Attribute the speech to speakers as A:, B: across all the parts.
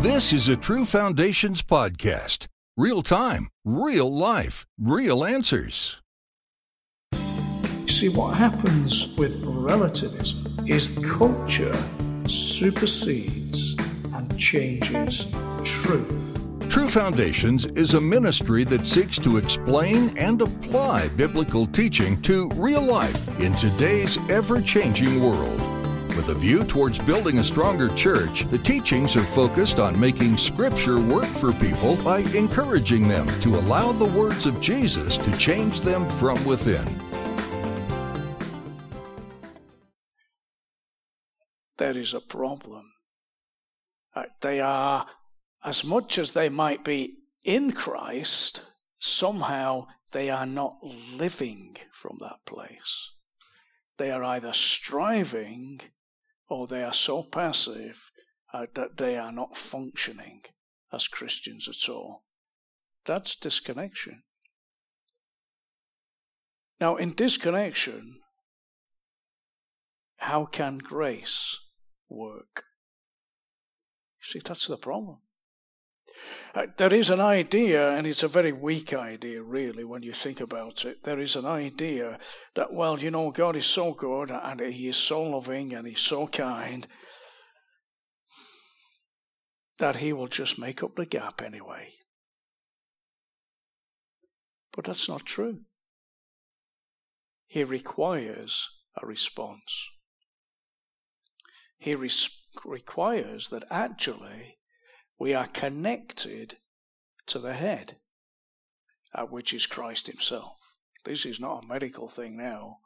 A: This is a True Foundations podcast. Real time, real life, real answers.
B: See, what happens with relativism is culture supersedes and changes truth.
A: True Foundations is a ministry that seeks to explain and apply biblical teaching to real life in today's ever changing world. With a view towards building a stronger church, the teachings are focused on making Scripture work for people by encouraging them to allow the words of Jesus to change them from within.
B: There is a problem. They are, as much as they might be in Christ, somehow they are not living from that place. They are either striving or they are so passive uh, that they are not functioning as Christians at all. That's disconnection. Now, in disconnection, how can grace work? See, that's the problem. Uh, there is an idea, and it's a very weak idea, really, when you think about it. There is an idea that, well, you know, God is so good and He is so loving and He's so kind that He will just make up the gap anyway. But that's not true. He requires a response. He res- requires that actually we are connected to the head, uh, which is Christ Himself. This is not a medical thing now.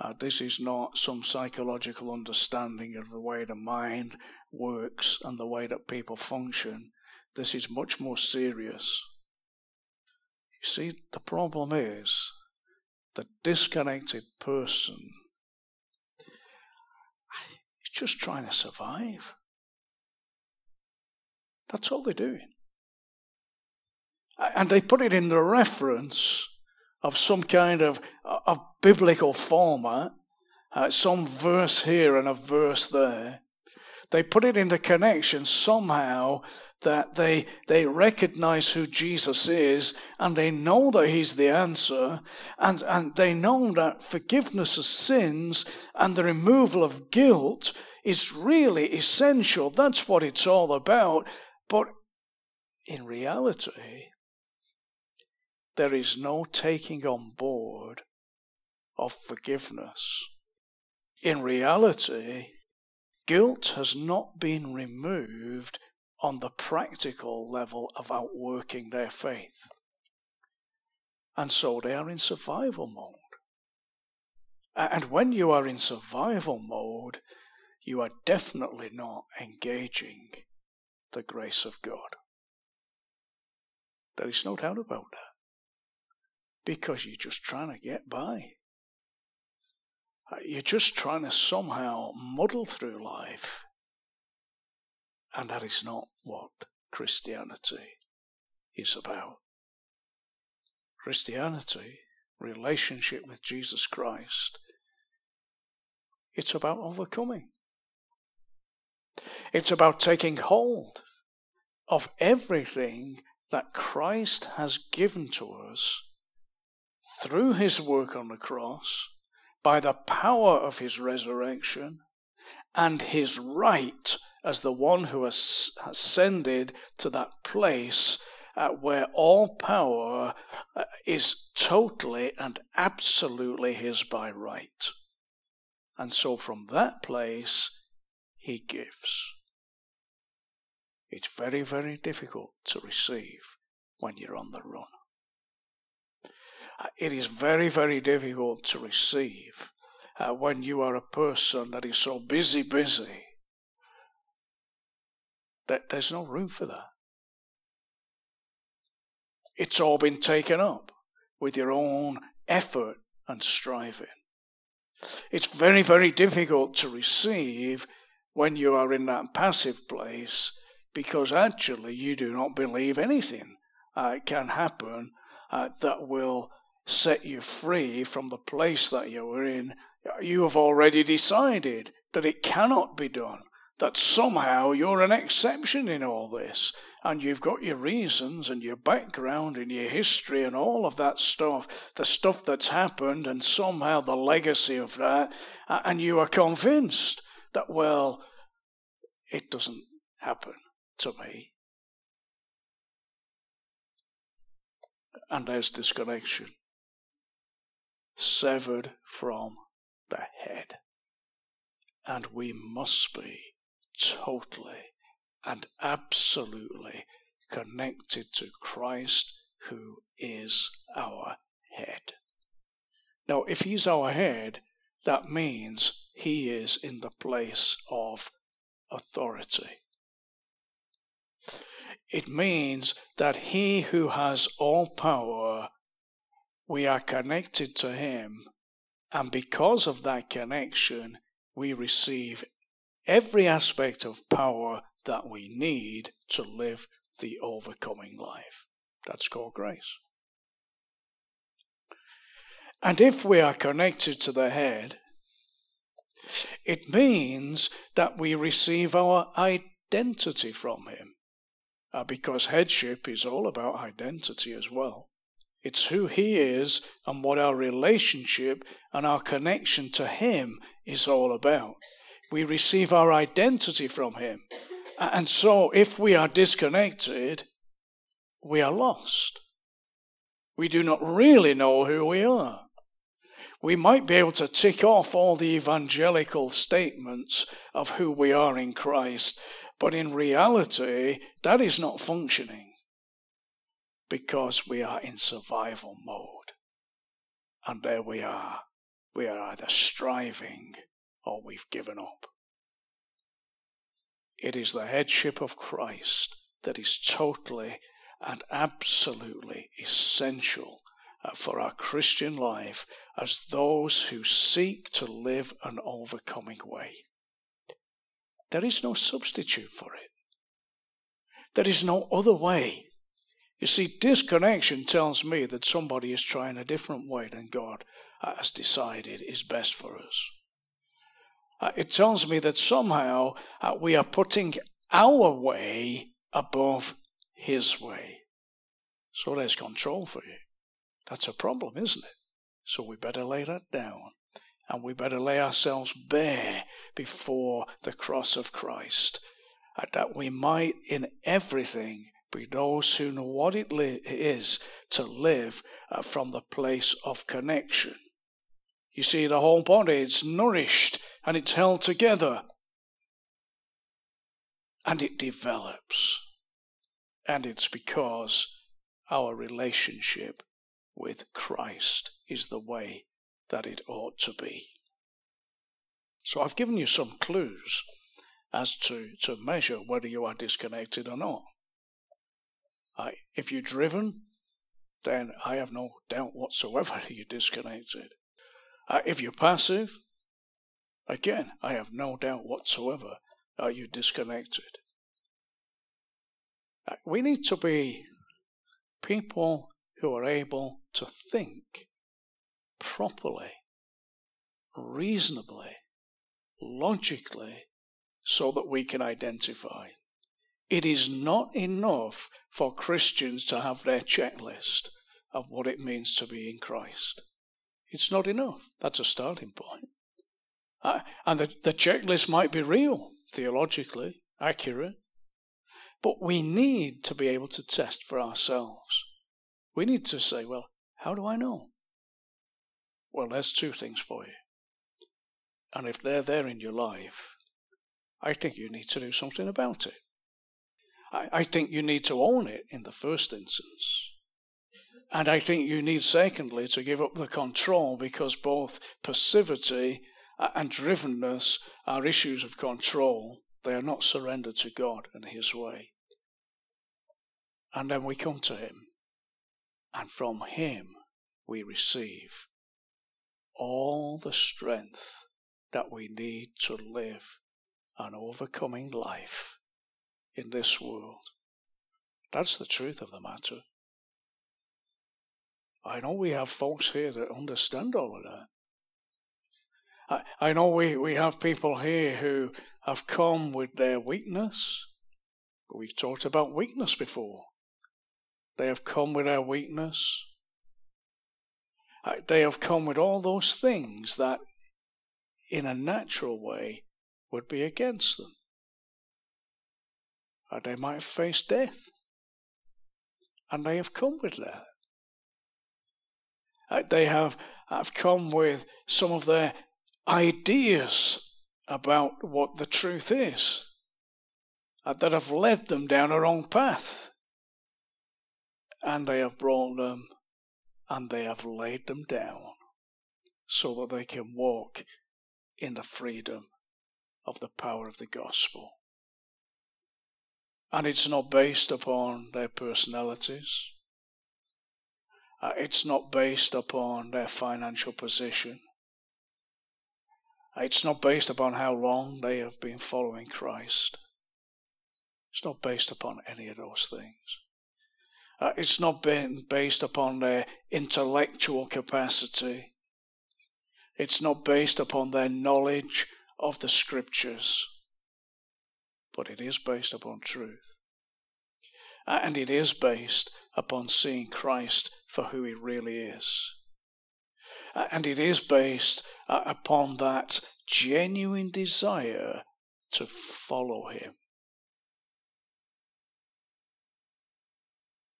B: Uh, this is not some psychological understanding of the way the mind works and the way that people function. This is much more serious. You see, the problem is the disconnected person is just trying to survive. That's all they're doing. And they put it in the reference of some kind of, of biblical format, uh, some verse here and a verse there. They put it into connection somehow that they, they recognize who Jesus is and they know that he's the answer and, and they know that forgiveness of sins and the removal of guilt is really essential. That's what it's all about. But in reality, there is no taking on board of forgiveness. In reality, guilt has not been removed on the practical level of outworking their faith. And so they are in survival mode. And when you are in survival mode, you are definitely not engaging the grace of God. There is no doubt about that. Because you're just trying to get by. Uh, you're just trying to somehow muddle through life. And that is not what Christianity is about. Christianity, relationship with Jesus Christ, it's about overcoming. It's about taking hold of everything that Christ has given to us through his work on the cross, by the power of his resurrection, and his right as the one who has ascended to that place uh, where all power uh, is totally and absolutely his by right. And so from that place, he gives. It's very, very difficult to receive when you're on the run. It is very, very difficult to receive uh, when you are a person that is so busy, busy, that there's no room for that. It's all been taken up with your own effort and striving. It's very, very difficult to receive when you are in that passive place because actually you do not believe anything uh, can happen uh, that will set you free from the place that you were in. You have already decided that it cannot be done, that somehow you're an exception in all this. And you've got your reasons and your background and your history and all of that stuff, the stuff that's happened, and somehow the legacy of that. And you are convinced that, well, it doesn't happen to me. And there's disconnection. Severed from the head. And we must be totally and absolutely connected to Christ, who is our head. Now, if He's our head, that means He is in the place of authority. It means that He who has all power, we are connected to Him, and because of that connection, we receive every aspect of power that we need to live the overcoming life. That's called grace. And if we are connected to the head, it means that we receive our identity from Him. Uh, because headship is all about identity as well. It's who He is and what our relationship and our connection to Him is all about. We receive our identity from Him. And so, if we are disconnected, we are lost. We do not really know who we are. We might be able to tick off all the evangelical statements of who we are in Christ, but in reality, that is not functioning because we are in survival mode. And there we are. We are either striving or we've given up. It is the headship of Christ that is totally and absolutely essential for our Christian life as those who seek to live an overcoming way. There is no substitute for it. There is no other way. You see, disconnection tells me that somebody is trying a different way than God has decided is best for us. Uh, it tells me that somehow uh, we are putting our way above His way. So there's control for you. That's a problem, isn't it? So we better lay that down. And we better lay ourselves bare before the cross of Christ, uh, that we might in everything be those who know what it is to live from the place of connection you see, the whole body, is nourished and it's held together. And it develops. And it's because our relationship with Christ is the way that it ought to be. So I've given you some clues as to, to measure whether you are disconnected or not. I, if you're driven, then I have no doubt whatsoever you're disconnected. Uh, if you're passive, again, I have no doubt whatsoever, are you disconnected? Uh, we need to be people who are able to think properly, reasonably, logically, so that we can identify. It is not enough for Christians to have their checklist of what it means to be in Christ. It's not enough. That's a starting point. Uh, and the, the checklist might be real, theologically, accurate, but we need to be able to test for ourselves. We need to say, well, how do I know? Well, there's two things for you. And if they're there in your life, I think you need to do something about it. I, I think you need to own it in the first instance. And I think you need, secondly, to give up the control because both passivity uh, and drivenness are issues of control. They are not surrendered to God and His way. And then we come to Him, and from Him we receive all the strength that we need to live an overcoming life in this world. That's the truth of the matter. I know we have folks here that understand all of that. I, I know we, we have people here who have come with their weakness. We've talked about weakness before. They have come with their weakness. Uh, they have come with all those things that, in a natural way, would be against them. Or uh, they might face death. And they have come with that. Uh, they have, have come with some of their ideas about what the truth is that have led them down a wrong path. And they have brought them and they have laid them down so that they can walk in the freedom of the power of the gospel. And it's not based upon their personalities. Uh, it's not based upon their financial position. It's not based upon how long they have been following Christ. It's not based upon any of those things. Uh, it's not been based upon their intellectual capacity. It's not based upon their knowledge of the scriptures. But it is based upon truth. Uh, and it is based upon seeing Christ for who he really is. Uh, and it is based uh, upon that genuine desire to follow him.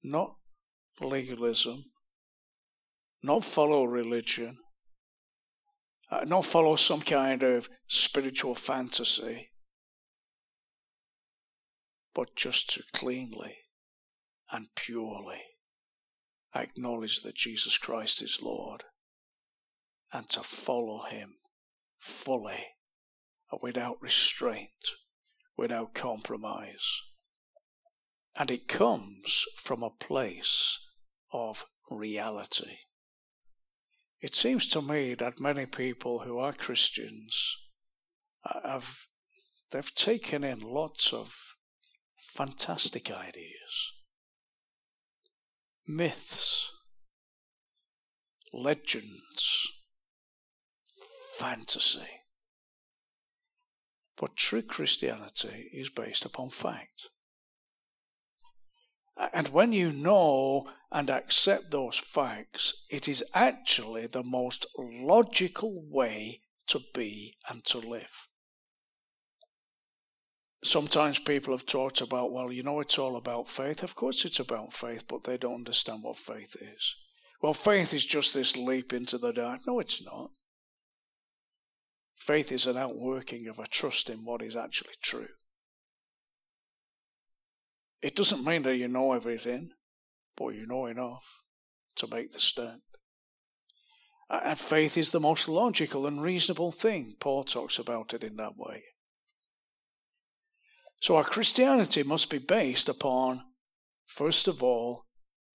B: Not legalism, not follow religion, uh, not follow some kind of spiritual fantasy, but just to cleanly and purely acknowledge that Jesus Christ is Lord and to follow him fully, and without restraint, without compromise. And it comes from a place of reality. It seems to me that many people who are Christians uh, have they've taken in lots of fantastic ideas, myths, legends, fantasy. But true Christianity is based upon fact. And when you know and accept those facts, it is actually the most logical way to be and to live. Sometimes people have talked about, well, you know, it's all about faith. Of course, it's about faith, but they don't understand what faith is. Well, faith is just this leap into the dark. No, it's not. Faith is an outworking of a trust in what is actually true. It doesn't mean that you know everything, but you know enough to make the step. And faith is the most logical and reasonable thing. Paul talks about it in that way. So our Christianity must be based upon, first of all,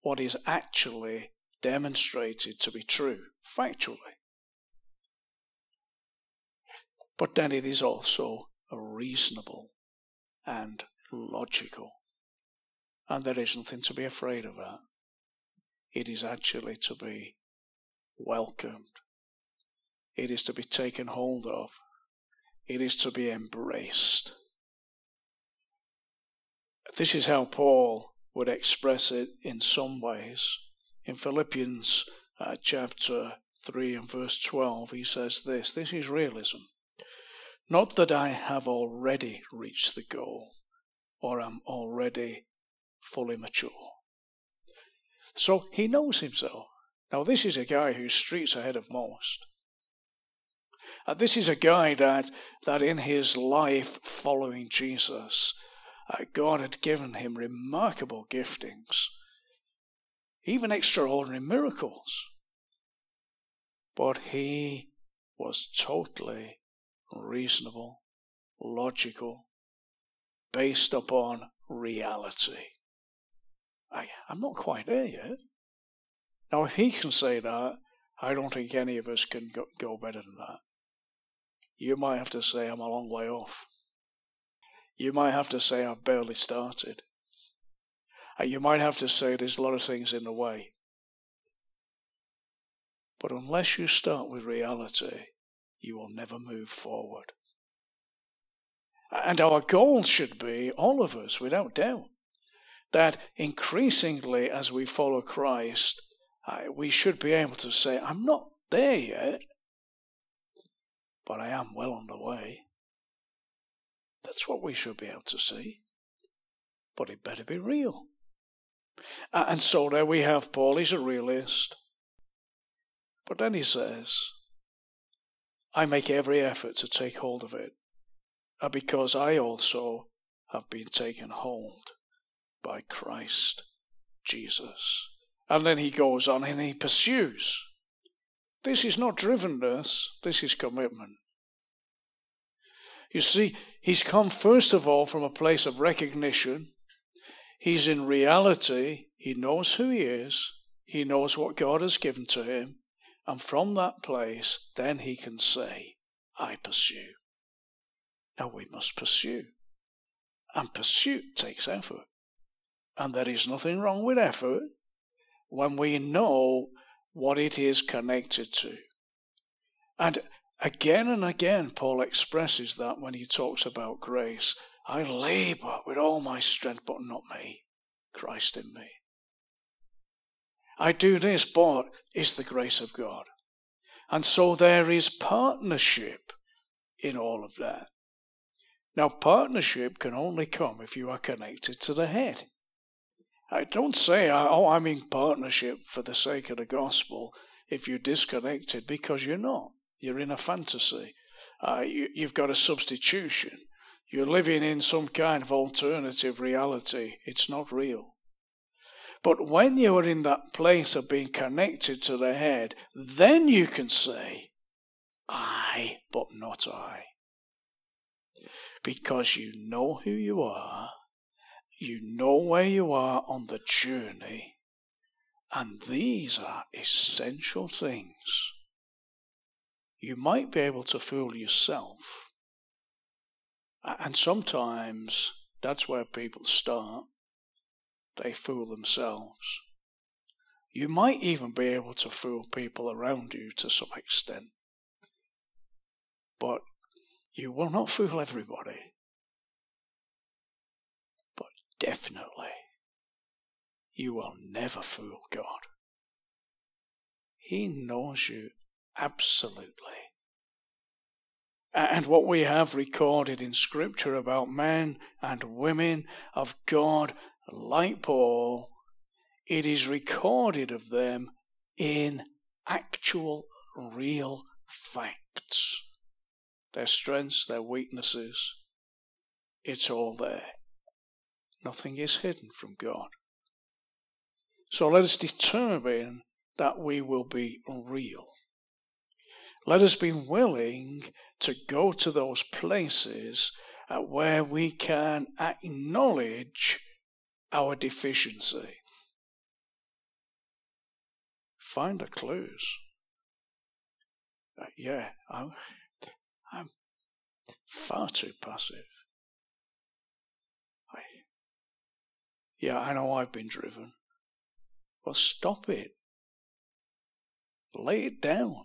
B: what is actually demonstrated to be true, factually. But then it is also reasonable and logical. And there is nothing to be afraid of that. It is actually to be welcomed. It is to be taken hold of. It is to be embraced. This is how Paul would express it in some ways. In Philippians uh, chapter 3 and verse 12, he says this this is realism. Not that I have already reached the goal or am already fully mature. So he knows himself. Now, this is a guy who's streets ahead of most. Uh, this is a guy that, that in his life following Jesus, uh, God had given him remarkable giftings, even extraordinary miracles. But he was totally reasonable, logical, based upon reality. I, I'm not quite there yet. Now, if he can say that, I don't think any of us can go, go better than that. You might have to say I'm a long way off. You might have to say I've barely started. You might have to say there's a lot of things in the way. But unless you start with reality, you will never move forward. And our goal should be, all of us, without doubt, that increasingly as we follow Christ, uh, we should be able to say, I'm not there yet, but I am well on the way. That's what we should be able to see. But it better be real. And so there we have Paul, he's a realist. But then he says, I make every effort to take hold of it, uh, because I also have been taken hold by Christ Jesus. And then he goes on and he pursues. This is not drivenness, this is commitment. You see, he's come first of all from a place of recognition. He's in reality, he knows who he is, he knows what God has given to him, and from that place, then he can say, I pursue. Now we must pursue. And pursuit takes effort. And there is nothing wrong with effort when we know what it is connected to. And again and again, Paul expresses that when he talks about grace. I labor with all my strength, but not me, Christ in me. I do this, but it's the grace of God. And so there is partnership in all of that. Now, partnership can only come if you are connected to the head. I don't say, oh, I'm in partnership for the sake of the gospel if you're disconnected because you're not. You're in a fantasy. Uh, you, you've got a substitution. You're living in some kind of alternative reality. It's not real. But when you are in that place of being connected to the head, then you can say, I, but not I. Because you know who you are you know where you are on the journey, and these are essential things. You might be able to fool yourself, and sometimes that's where people start. They fool themselves. You might even be able to fool people around you to some extent. But you will not fool everybody definitely you will never fool God. He knows you absolutely. And what we have recorded in Scripture about men and women of God like Paul, it is recorded of them in actual, real facts. Their strengths, their weaknesses, it's all there. Nothing is hidden from God. So let us determine that we will be real. Let us be willing to go to those places uh, where we can acknowledge our deficiency. Find the clues. Uh, yeah, I'm, I'm far too passive. Yeah, I know I've been driven. Well, stop it. Lay it down.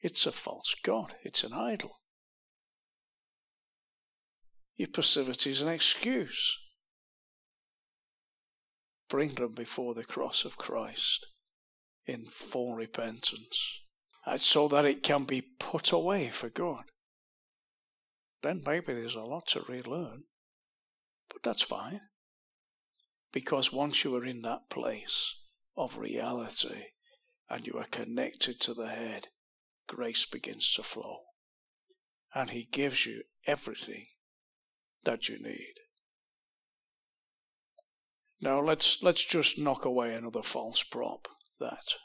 B: It's a false God, it's an idol. Your passivity is an excuse. Bring them before the cross of Christ in full repentance, uh, so that it can be put away for God. Then maybe there's a lot to relearn, but that's fine. Because once you are in that place of reality and you are connected to the head, grace begins to flow. And He gives you everything that you need. Now let's let's just knock away another false prop that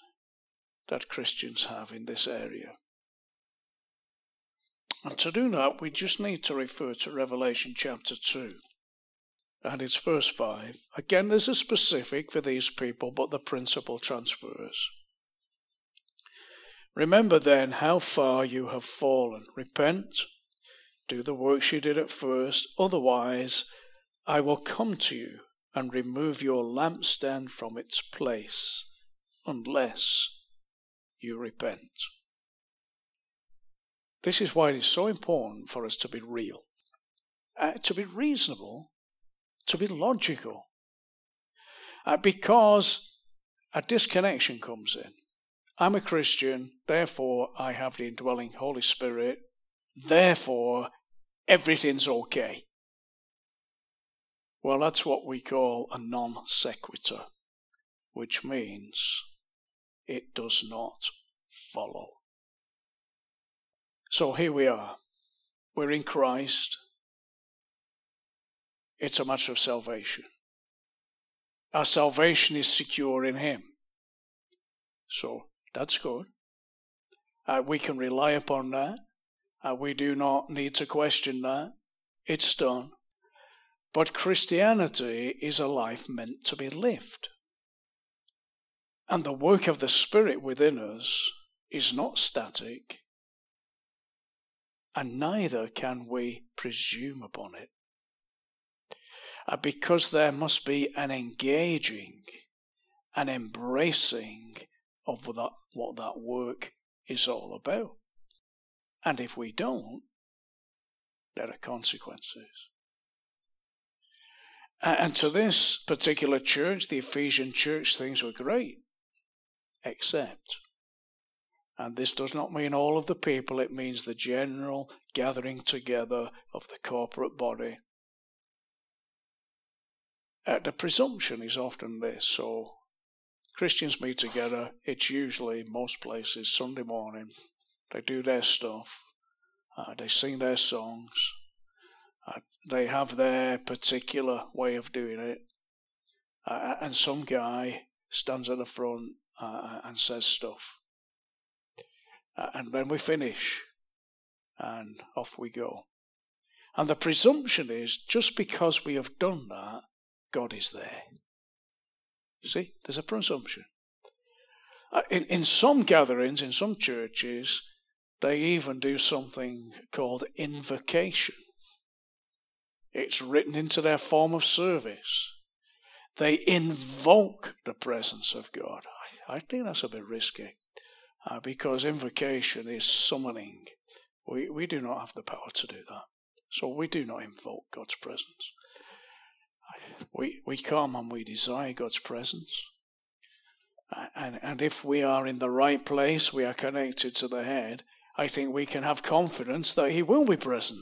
B: that Christians have in this area. And to do that, we just need to refer to Revelation chapter 2 and it's verse 5. Again, there's a specific for these people, but the principle transfers. Remember then how far you have fallen. Repent, do the works you did at first, otherwise, I will come to you and remove your lampstand from its place, unless you repent. This is why it is so important for us to be real. uh, to be reasonable, to be logical. Uh, because a disconnection comes in. I'm a Christian, therefore I have the indwelling Holy Spirit, therefore everything's okay. Well, that's what we call a non sequitur, which means it does not follow. So here we are. We're in Christ. It's a matter of salvation. Our salvation is secure in Him. So that's good. Uh, we can rely upon that. Uh, we do not need to question that. It's done. But Christianity is a life meant to be lived. And the work of the Spirit within us is not static, and neither can we presume upon it. Uh, because there must be an engaging, an embracing of that, what that work is all about. And if we don't, there are consequences. And to this particular church, the Ephesian church, things were great, except, and this does not mean all of the people, it means the general gathering together of the corporate body. Uh, the presumption is often this so Christians meet together, it's usually most places Sunday morning. They do their stuff, uh, they sing their songs, uh, they have their particular way of doing it. Uh, and some guy stands at the front uh, and says stuff. Uh, and then we finish, and off we go. And the presumption is just because we have done that, God is there. See, there's a presumption. Uh, in, in some gatherings, in some churches, they even do something called invocation. It's written into their form of service. They invoke the presence of God. I, I think that's a bit risky uh, because invocation is summoning. We, we do not have the power to do that. So we do not invoke God's presence. We, we come and we desire God's presence. And, and if we are in the right place, we are connected to the head, I think we can have confidence that He will be present.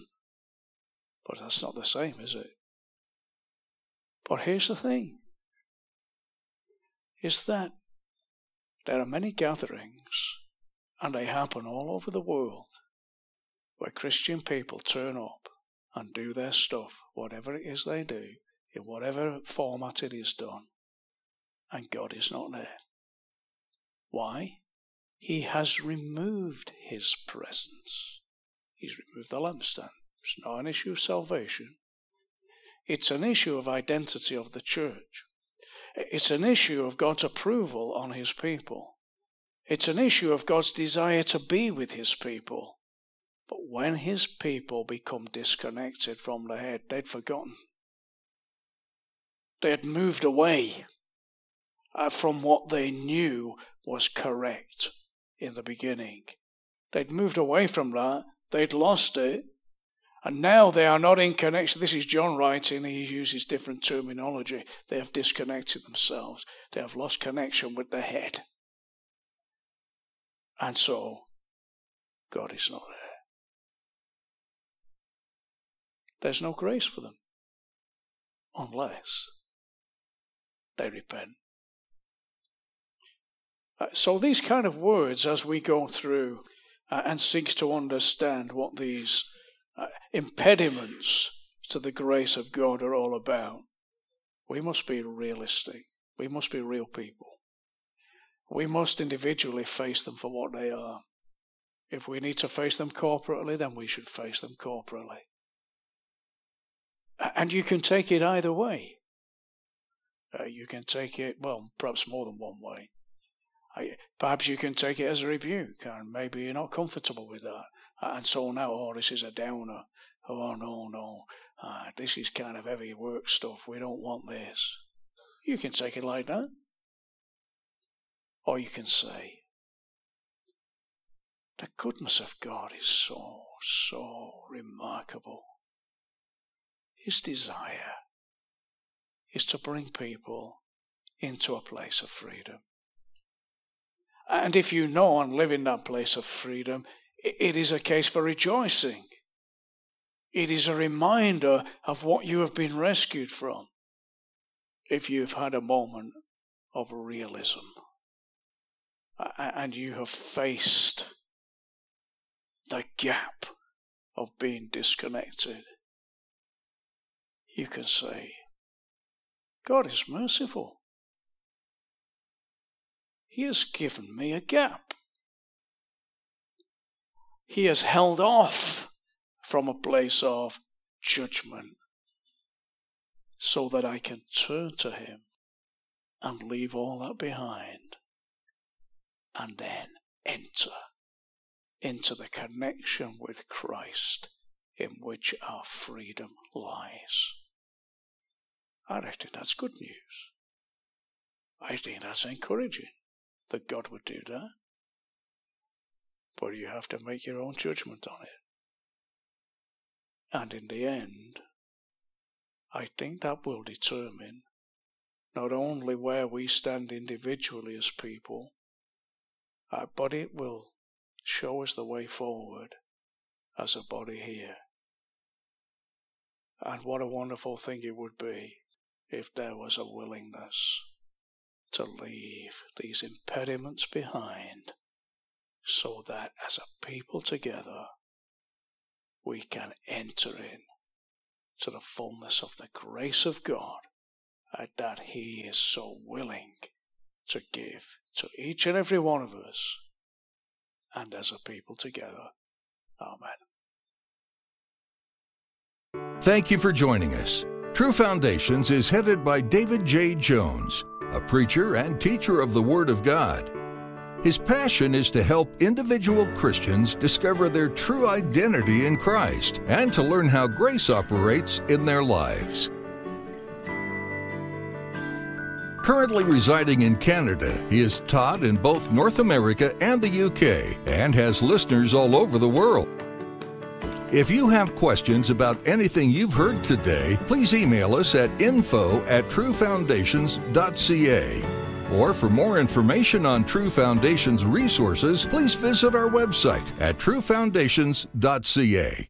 B: But that's not the same, is it? But here's the thing is that there are many gatherings, and they happen all over the world, where Christian people turn up and do their stuff, whatever it is they do, in whatever format it is done, and God is not there. Why? He has removed his presence. He's removed the lampstand. It's not an issue of salvation. It's an issue of identity of the church. It's an issue of God's approval on his people. It's an issue of God's desire to be with his people. But when his people become disconnected from the head, they'd forgotten. They had moved away uh, from what they knew was correct in the beginning. They'd moved away from that, they'd lost it, and now they are not in connection. This is John writing, he uses different terminology. They have disconnected themselves, they have lost connection with the head. And so, God is not there. There's no grace for them unless they repent. Uh, so, these kind of words, as we go through uh, and seek to understand what these uh, impediments to the grace of God are all about. We must be realistic. We must be real people. We must individually face them for what they are. If we need to face them corporately, then we should face them corporately. And you can take it either way. Uh, you can take it, well, perhaps more than one way. perhaps you can take it as a rebuke, and maybe you're not comfortable with that. And so now, oh, this is a downer. Oh, no, no. Uh, this is kind of heavy work stuff. We don't want this. You can take it like that. Or you can say, the goodness of God is so, so remarkable. his desire is to bring people into a place of freedom. And if you know and live in that place of freedom, it is a case for rejoicing. It is a reminder of what you have been rescued from if you've had a moment of realism and you have faced the gap of being disconnected, you can say, God is merciful. He has given me a gap. He has held off from a place of judgment so that I can turn to Him and leave all that behind and then enter into the connection with Christ in which our freedom lies. I reckon that's good news. I think that's encouraging that God would do that. But you have to make your own judgment on it. And in the end, I think that will determine not only where we stand individually as people, uh, but it will show us the way forward as a body here. And what a wonderful thing it would be if there was a willingness to leave these impediments behind so that as a people together we can enter in to the fullness of the grace of God and that He is so willing to give to each and every one of us and as a people together. Amen.
A: Thank you for joining us. True Foundations is headed by David J. Jones, a preacher and teacher of the Word of God. His passion is to help individual Christians discover their true identity in Christ and to learn how grace operates in their lives. Currently residing in Canada, he is taught in both North America and the UK and has listeners all over the world. If you have questions about anything you've heard today, please email us at info at truefoundations.ca. Or for more information on True Foundations resources, please visit our website at truefoundations.ca.